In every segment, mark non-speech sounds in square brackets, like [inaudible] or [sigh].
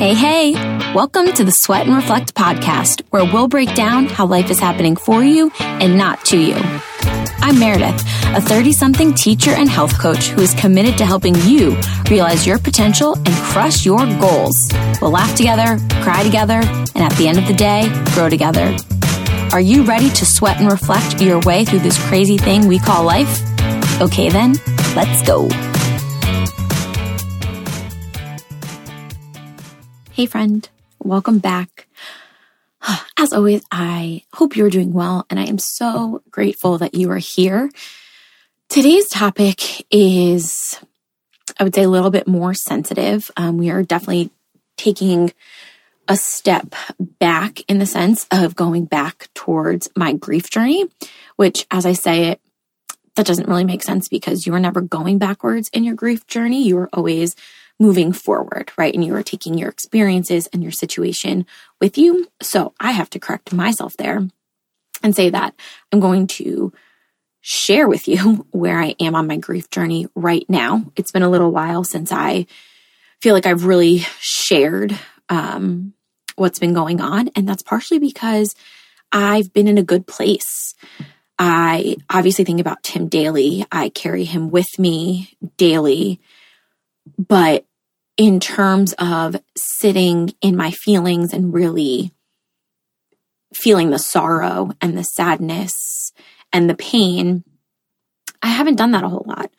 Hey, hey! Welcome to the Sweat and Reflect podcast, where we'll break down how life is happening for you and not to you. I'm Meredith, a 30 something teacher and health coach who is committed to helping you realize your potential and crush your goals. We'll laugh together, cry together, and at the end of the day, grow together. Are you ready to sweat and reflect your way through this crazy thing we call life? Okay, then, let's go. Hey, friend, welcome back. [sighs] As always, I hope you're doing well, and I am so grateful that you are here. Today's topic is, I would say, a little bit more sensitive. Um, we are definitely taking a step back in the sense of going back towards my grief journey, which, as I say it, that doesn't really make sense because you are never going backwards in your grief journey. You are always moving forward, right? And you are taking your experiences and your situation with you. So I have to correct myself there and say that I'm going to share with you [laughs] where I am on my grief journey right now. It's been a little while since I feel like I've really shared um, what's been going on. And that's partially because I've been in a good place. I obviously think about Tim daily. I carry him with me daily. But in terms of sitting in my feelings and really feeling the sorrow and the sadness and the pain, I haven't done that a whole lot.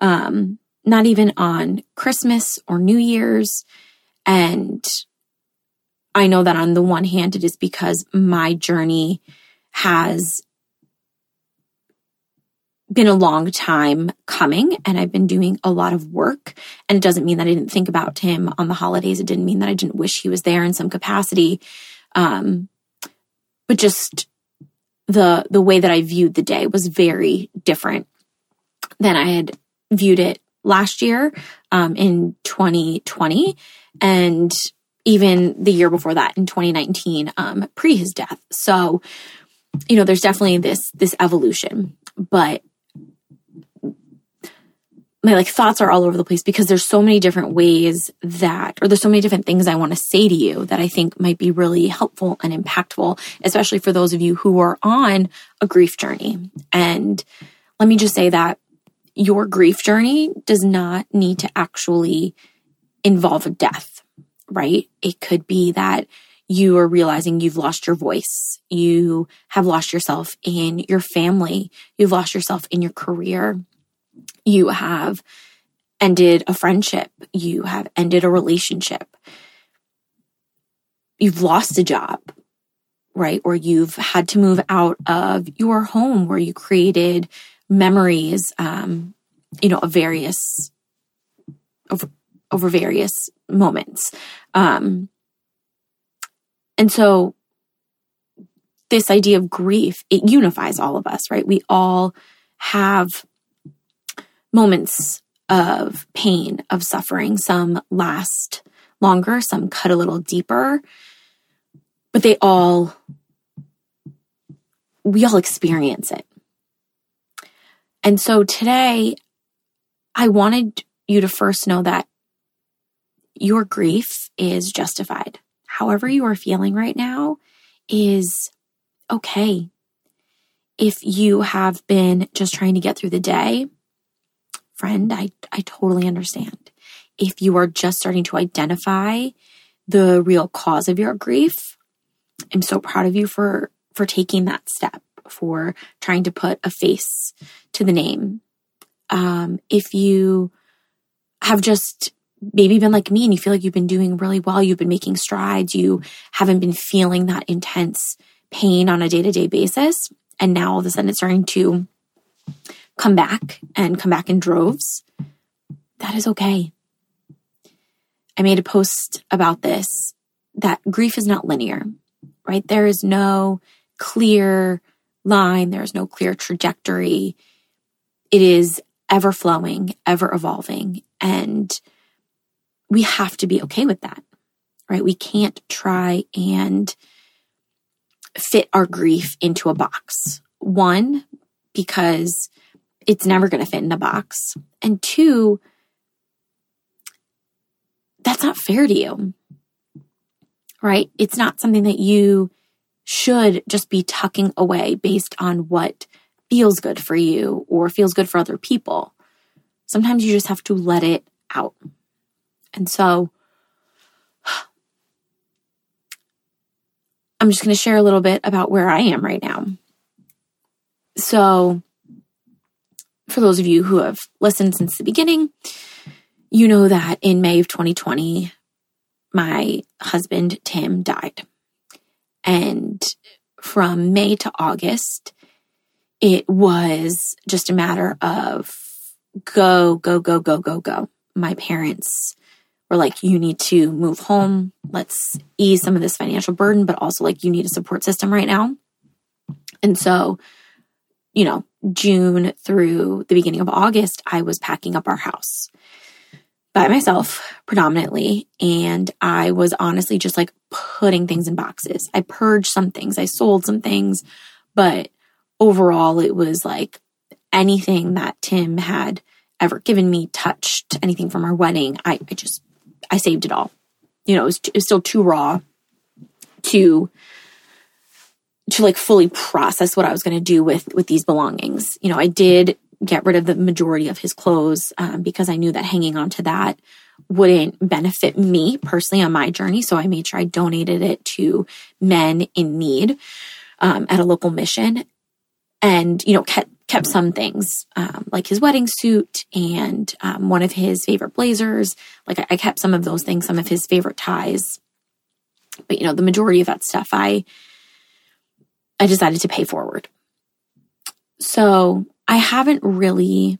Um, not even on Christmas or New Year's. And I know that on the one hand, it is because my journey has been a long time coming and I've been doing a lot of work. And it doesn't mean that I didn't think about him on the holidays. It didn't mean that I didn't wish he was there in some capacity. Um, but just the, the way that I viewed the day was very different than I had viewed it last year, um, in 2020 and even the year before that in 2019, um, pre his death. So, you know, there's definitely this, this evolution, but my like thoughts are all over the place because there's so many different ways that or there's so many different things I want to say to you that I think might be really helpful and impactful especially for those of you who are on a grief journey. And let me just say that your grief journey does not need to actually involve a death right? It could be that you are realizing you've lost your voice you have lost yourself in your family you've lost yourself in your career you have ended a friendship, you have ended a relationship, you've lost a job, right? Or you've had to move out of your home where you created memories, um, you know, of various, over, over various moments. Um, and so this idea of grief, it unifies all of us, right? We all have moments of pain, of suffering. Some last longer, some cut a little deeper, but they all, we all experience it. And so today, I wanted you to first know that your grief is justified. However, you are feeling right now is okay. If you have been just trying to get through the day, friend, I, I totally understand. If you are just starting to identify the real cause of your grief, I'm so proud of you for, for taking that step, for trying to put a face to the name. Um, if you have just maybe been like me and you feel like you've been doing really well, you've been making strides, you haven't been feeling that intense pain on a day to day basis, and now all of a sudden it's starting to come back and come back in droves, that is okay. I made a post about this that grief is not linear, right? There is no clear line, there is no clear trajectory. It is ever flowing, ever evolving. And we have to be okay with that, right? We can't try and fit our grief into a box. One, because it's never going to fit in a box. And two, that's not fair to you. right? It's not something that you should just be tucking away based on what feels good for you or feels good for other people. Sometimes you just have to let it out. And so [sighs] I'm just going to share a little bit about where I am right now. So, for those of you who have listened since the beginning, you know that in May of 2020, my husband, Tim, died. And from May to August, it was just a matter of go, go, go, go, go, go. My parents were like, you need to move home. Let's ease some of this financial burden, but also like you need a support system right now. And so, you know, June through the beginning of August, I was packing up our house by myself predominantly. And I was honestly just like putting things in boxes. I purged some things, I sold some things, but overall, it was like anything that Tim had ever given me, touched, anything from our wedding, I, I just, I saved it all. You know, it was, it was still too raw to to like fully process what I was going to do with with these belongings. You know, I did get rid of the majority of his clothes um, because I knew that hanging on to that wouldn't benefit me personally on my journey. So I made sure I donated it to men in need um, at a local mission, and you know kept kept some things um, like his wedding suit and um, one of his favorite blazers. Like I, I kept some of those things, some of his favorite ties, but you know the majority of that stuff I I decided to pay forward. So I haven't really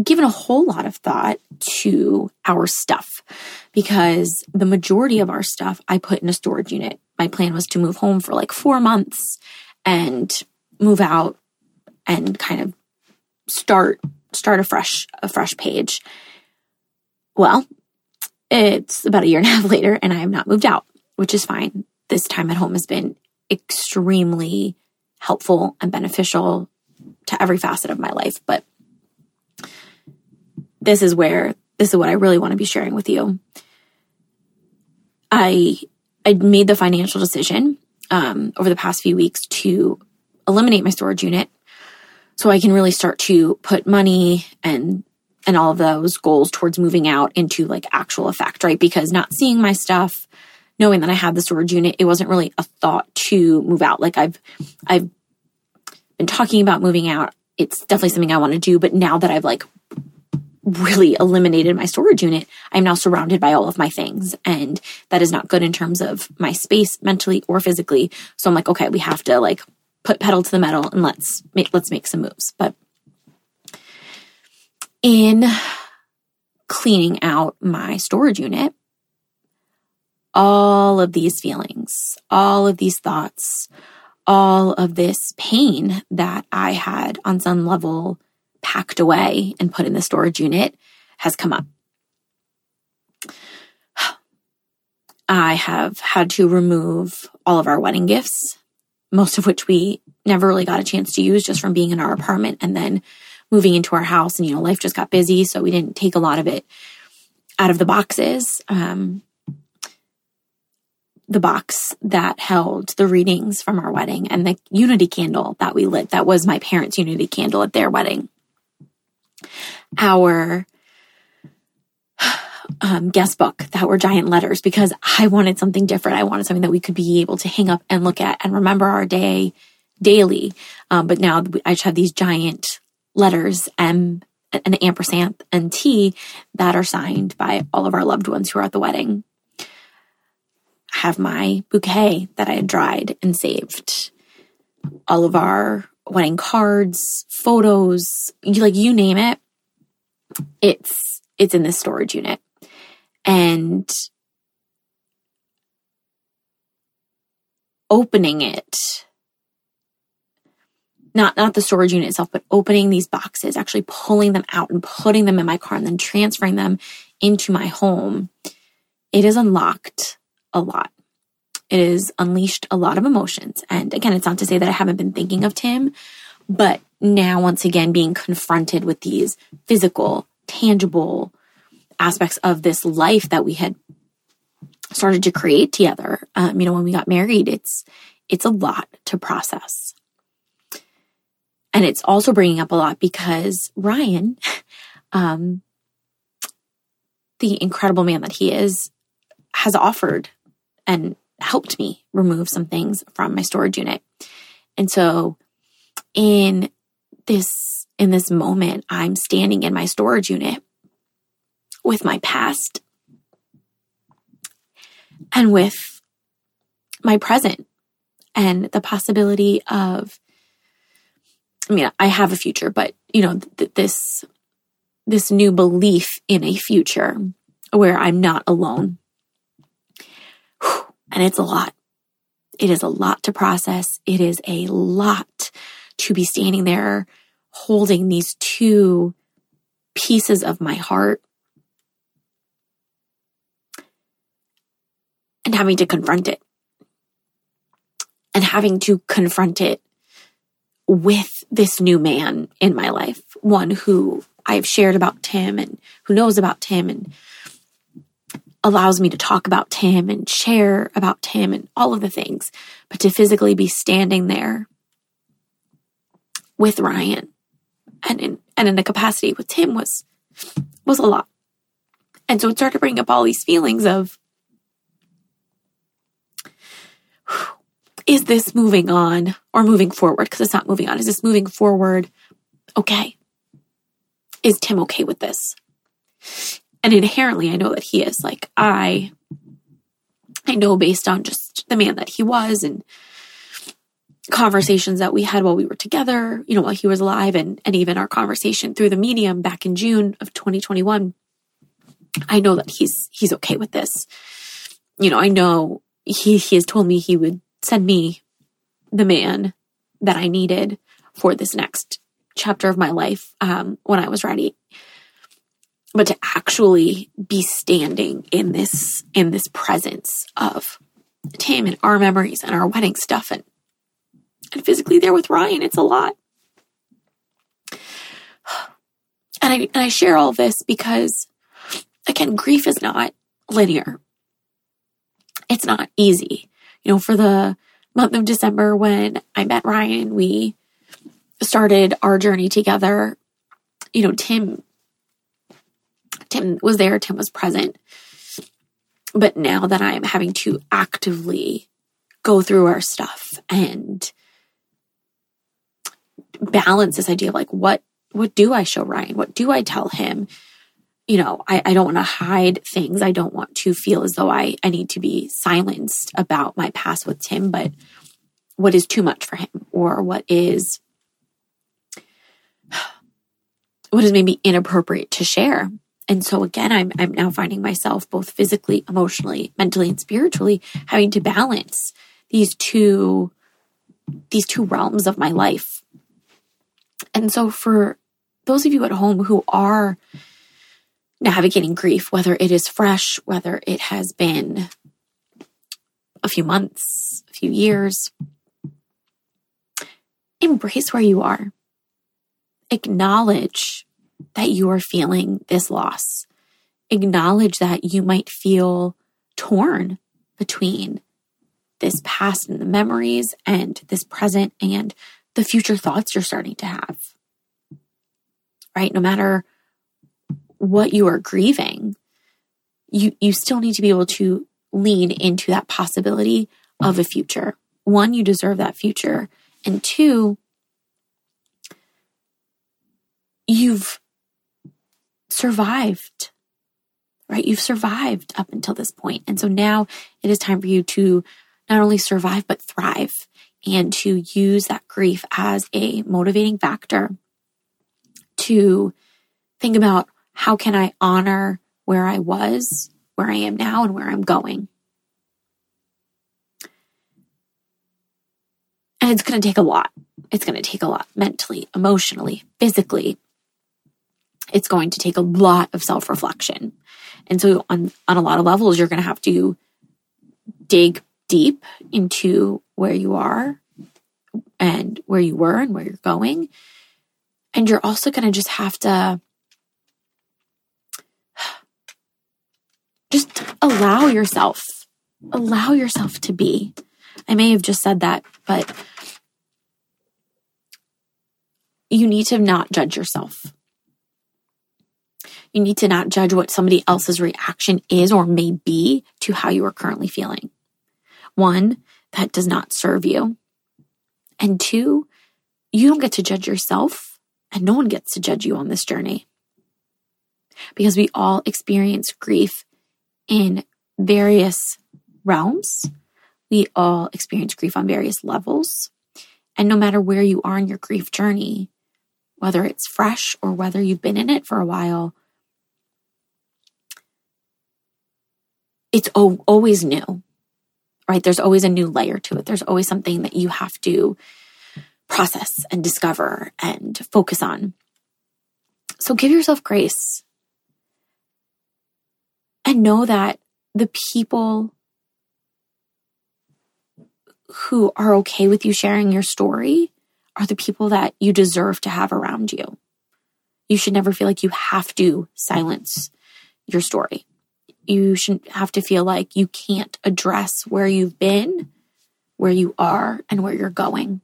given a whole lot of thought to our stuff because the majority of our stuff I put in a storage unit. My plan was to move home for like four months and move out and kind of start start a fresh a fresh page. Well, it's about a year and a half [laughs] later and I have not moved out, which is fine. This time at home has been extremely helpful and beneficial to every facet of my life. But this is where this is what I really want to be sharing with you. I I made the financial decision um, over the past few weeks to eliminate my storage unit, so I can really start to put money and and all of those goals towards moving out into like actual effect, right? Because not seeing my stuff, knowing that I had the storage unit, it wasn't really a thought to move out. Like I've, I've been talking about moving out. It's definitely something I want to do. But now that I've like really eliminated my storage unit, I'm now surrounded by all of my things. And that is not good in terms of my space mentally or physically. So I'm like, okay, we have to like put pedal to the metal and let's make, let's make some moves. But in cleaning out my storage unit, all of these feelings, all of these thoughts, all of this pain that I had on some level packed away and put in the storage unit has come up. I have had to remove all of our wedding gifts, most of which we never really got a chance to use just from being in our apartment and then moving into our house. And, you know, life just got busy. So we didn't take a lot of it out of the boxes. Um, the box that held the readings from our wedding and the unity candle that we lit. That was my parents' unity candle at their wedding. Our [sighs] um, guest book that were giant letters because I wanted something different. I wanted something that we could be able to hang up and look at and remember our day daily. Um, but now I just have these giant letters, M, an ampersand, and T that are signed by all of our loved ones who are at the wedding have my bouquet that I had dried and saved. All of our wedding cards, photos, like you name it, it's it's in this storage unit. And opening it not not the storage unit itself but opening these boxes actually pulling them out and putting them in my car and then transferring them into my home it is unlocked a lot. It has unleashed a lot of emotions. And again, it's not to say that I haven't been thinking of Tim, but now once again being confronted with these physical, tangible aspects of this life that we had started to create together. Um, you know, when we got married, it's it's a lot to process. And it's also bringing up a lot because Ryan, [laughs] um, the incredible man that he is, has offered and helped me remove some things from my storage unit. And so in this in this moment, I'm standing in my storage unit with my past and with my present and the possibility of I mean, I have a future, but you know, th- this this new belief in a future where I'm not alone. And it's a lot. It is a lot to process. It is a lot to be standing there holding these two pieces of my heart and having to confront it and having to confront it with this new man in my life, one who I've shared about Tim and who knows about Tim and allows me to talk about Tim and share about Tim and all of the things, but to physically be standing there with Ryan and in and in a capacity with Tim was was a lot. And so it started to bring up all these feelings of is this moving on or moving forward? Because it's not moving on. Is this moving forward? Okay. Is Tim okay with this? And inherently, I know that he is. Like, I, I know based on just the man that he was and conversations that we had while we were together, you know, while he was alive, and, and even our conversation through the medium back in June of 2021. I know that he's he's okay with this. You know, I know he he has told me he would send me the man that I needed for this next chapter of my life um, when I was ready. But to actually be standing in this in this presence of Tim and our memories and our wedding stuff and and physically there with Ryan, it's a lot. [sighs] And I, and I share all this because, again, grief is not linear. It's not easy. You know, for the month of December when I met Ryan, we started our journey together. You know, Tim, Tim was there, Tim was present. But now that I'm having to actively go through our stuff and balance this idea of like what what do I show Ryan? What do I tell him? You know, I, I don't want to hide things. I don't want to feel as though I, I need to be silenced about my past with Tim, but what is too much for him or what is [sighs] what is maybe inappropriate to share. And so again, I'm I'm now finding myself both physically, emotionally, mentally, and spiritually having to balance these two these two realms of my life and so, for those of you at home who are navigating grief, whether it is fresh, whether it has been a few months, a few years, embrace where you are. Acknowledge that you are feeling this loss. Acknowledge that you might feel torn between this past and the memories and this present and the future thoughts you're starting to have. Right? No matter what you are grieving, you, you still need to be able to lean into that possibility of a future. One, you deserve that future. And two, you've survived, right? You've survived up until this point. And so now it is time for you to not only survive, but thrive and to use that grief as a motivating factor to think about how can I honor where I was, where I am now, and where I'm going. And it's going to take a lot. It's going to take a lot mentally, emotionally, physically. It's going to take a lot of self reflection. And so, on, on a lot of levels, you're going to have to dig deep into where you are and where you were and where you're going. And you're also going to just have to [sighs] just allow yourself allow yourself to be. I may have just said that, but you need to not judge yourself. You need to not judge what somebody else's reaction is or may be to how you are currently feeling. One, that does not serve you. And two, you don't get to judge yourself and no one gets to judge you on this journey. Because we all experience grief in various realms. We all experience grief on various levels. And no matter where you are in your grief journey, whether it's fresh or whether you've been in it for a while, it's always new, right? There's always a new layer to it. There's always something that you have to process and discover and focus on. So give yourself grace and know that the people who are okay with you sharing your story are the people that you deserve to have around you. You should never feel like you have to silence your story you shouldn't have to feel like you can't address where you've been, where you are, and where you're going.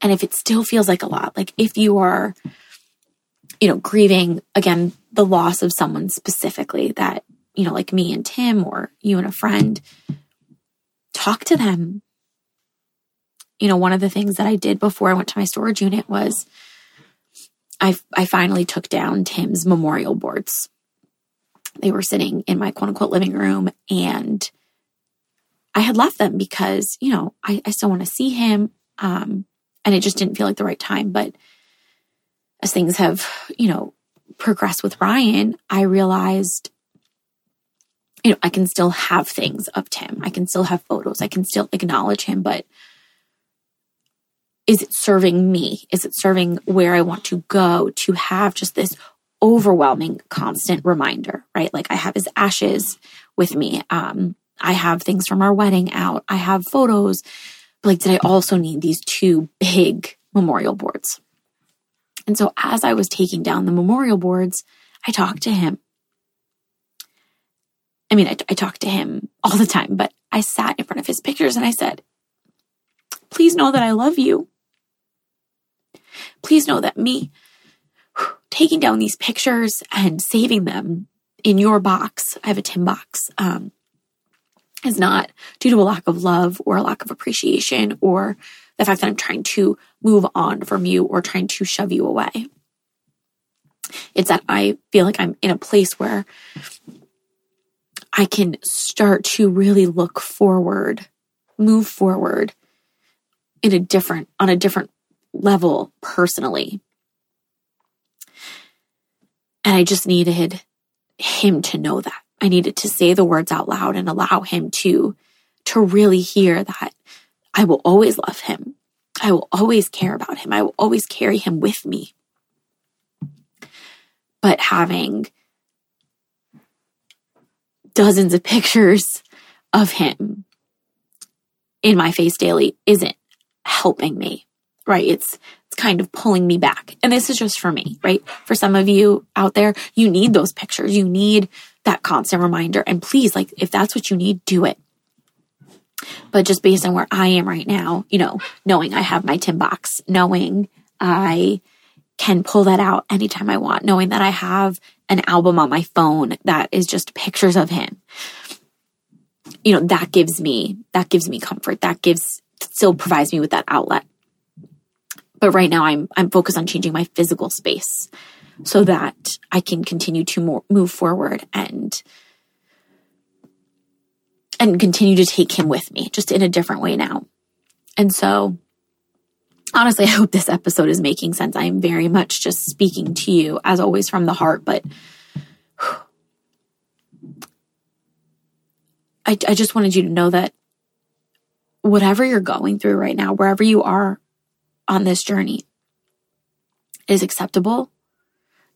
And if it still feels like a lot, like if you are, you know, grieving again, the loss of someone specifically that, you know, like me and Tim or you and a friend, talk to them. You know, one of the things that I did before I went to my storage unit was I, I finally took down Tim's memorial boards they were sitting in my quote unquote living room and I had left them because, you know, I, I still want to see him. Um, and it just didn't feel like the right time. But as things have, you know, progressed with Ryan, I realized, you know, I can still have things of Tim. I can still have photos. I can still acknowledge him, but is it serving me? Is it serving where I want to go to have just this overwhelming constant reminder, right? Like I have his ashes with me. Um, I have things from our wedding out. I have photos. But like, did I also need these two big memorial boards? And so as I was taking down the memorial boards, I talked to him. I mean, I, I talked to him all the time, but I sat in front of his pictures and I said, please know that I love you. Please know that me taking down these pictures and saving them in your box, I have a tin box, um, is not due to a lack of love or a lack of appreciation or the fact that I'm trying to move on from you or trying to shove you away. It's that I feel like I'm in a place where I can start to really look forward, move forward in a different, on a different level personally and I just needed him to know that. I needed to say the words out loud and allow him to, to really hear that I will always love him. I will always care about him. I will always carry him with me. But having dozens of pictures of him in my face daily isn't helping me, right? It's it's kind of pulling me back. And this is just for me, right? For some of you out there, you need those pictures. You need that constant reminder. And please, like, if that's what you need, do it. But just based on where I am right now, you know, knowing I have my tin box, knowing I can pull that out anytime I want, knowing that I have an album on my phone that is just pictures of him. You know, that gives me, that gives me comfort. That gives, still provides me with that outlet. But right now I'm, I'm focused on changing my physical space so that I can continue to more, move forward and, and continue to take him with me just in a different way now. And so honestly, [laughs] I hope this episode is making sense. I am very much just speaking to you as always from the heart, but [sighs] I, I just wanted you to know that whatever you're going through right now, wherever you are on this journey is acceptable.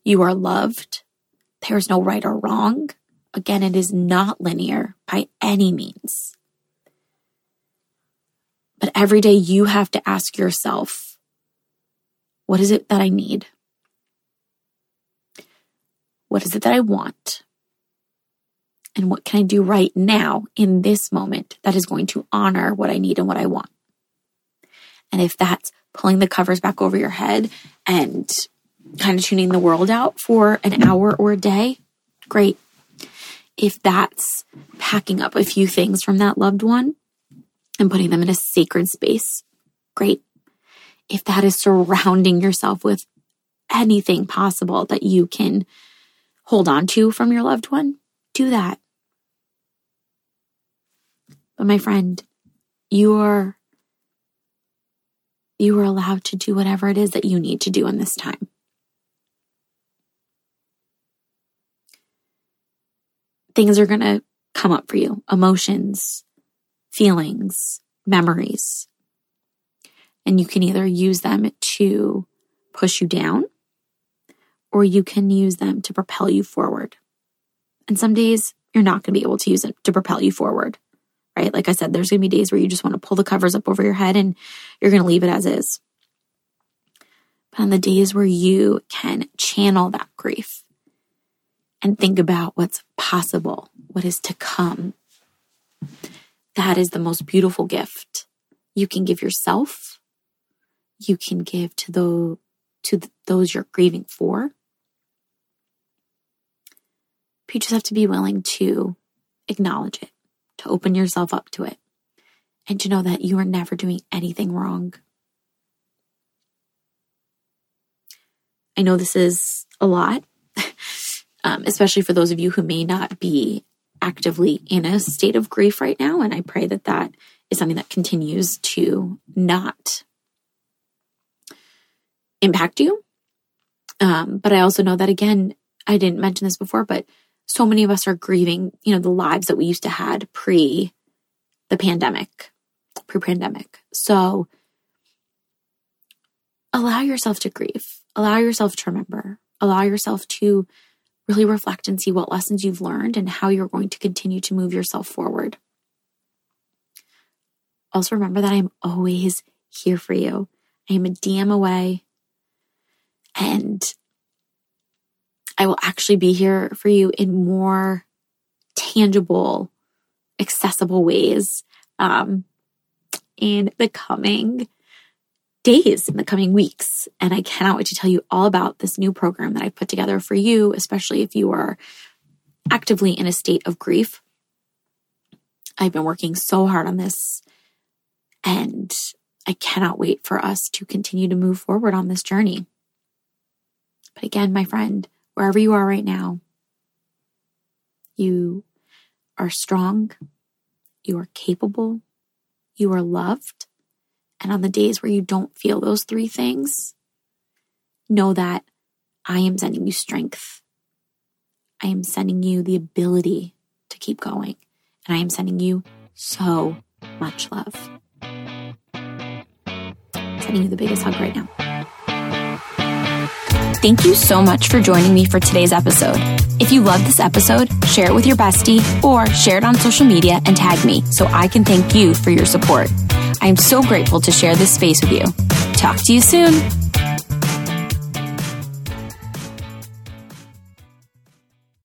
You are loved. There is no right or wrong. Again, it is not linear by any means. But every day you have to ask yourself, what is it that I need? What is it that I want? And what can I do right now in this moment that is going to honor what I need and what I want? And if that's pulling the covers back over your head and kind of tuning the world out for an hour or a day, great. If that's packing up a few things from that loved one and putting them in a sacred space, great. If that is surrounding yourself with anything possible that you can hold on to from your loved one, do that. But my friend, you are you are allowed to do whatever it is that you need to do in this time. Things are going to come up for you emotions, feelings, memories. And you can either use them to push you down or you can use them to propel you forward. And some days you're not going to be able to use it to propel you forward, right? Like I said, there's going to be days where you just want to pull the covers up over your head and you're going to leave it as is. But on the days where you can channel that grief and think about what's possible, what is to come, that is the most beautiful gift you can give yourself. You can give to the to those you're grieving for. But you just have to be willing to acknowledge it, to open yourself up to it, and to know that you are never doing anything wrong. I know this is a lot, [laughs] um, especially for those of you who may not be actively in a state of grief right now. And I pray that that is something that continues to not impact you. Um, but I also know that again, I didn't mention this before, but so many of us are grieving, you know, the lives that we used to had pre the pandemic, pre pandemic. So allow yourself to grieve, allow yourself to remember, allow yourself to really reflect and see what lessons you've learned and how you're going to continue to move yourself forward. Also, remember that I'm always here for you. I am a DM away. And I will actually be here for you in more tangible, accessible ways um, in the coming days, in the coming weeks. And I cannot wait to tell you all about this new program that I put together for you, especially if you are actively in a state of grief. I've been working so hard on this and I cannot wait for us to continue to move forward on this journey. But again, my friend, wherever you are right now, you are strong, you are capable, you are loved. And on the days where you don't feel those three things, know that I am sending you strength. I am sending you the ability to keep going. And I am sending you so much love. sending you the biggest hug right now. Thank you so much for joining me for today's episode. If you love this episode, share it with your bestie or share it on social media and tag me so I can thank you for your support. I am so grateful to share this space with you. Talk to you soon.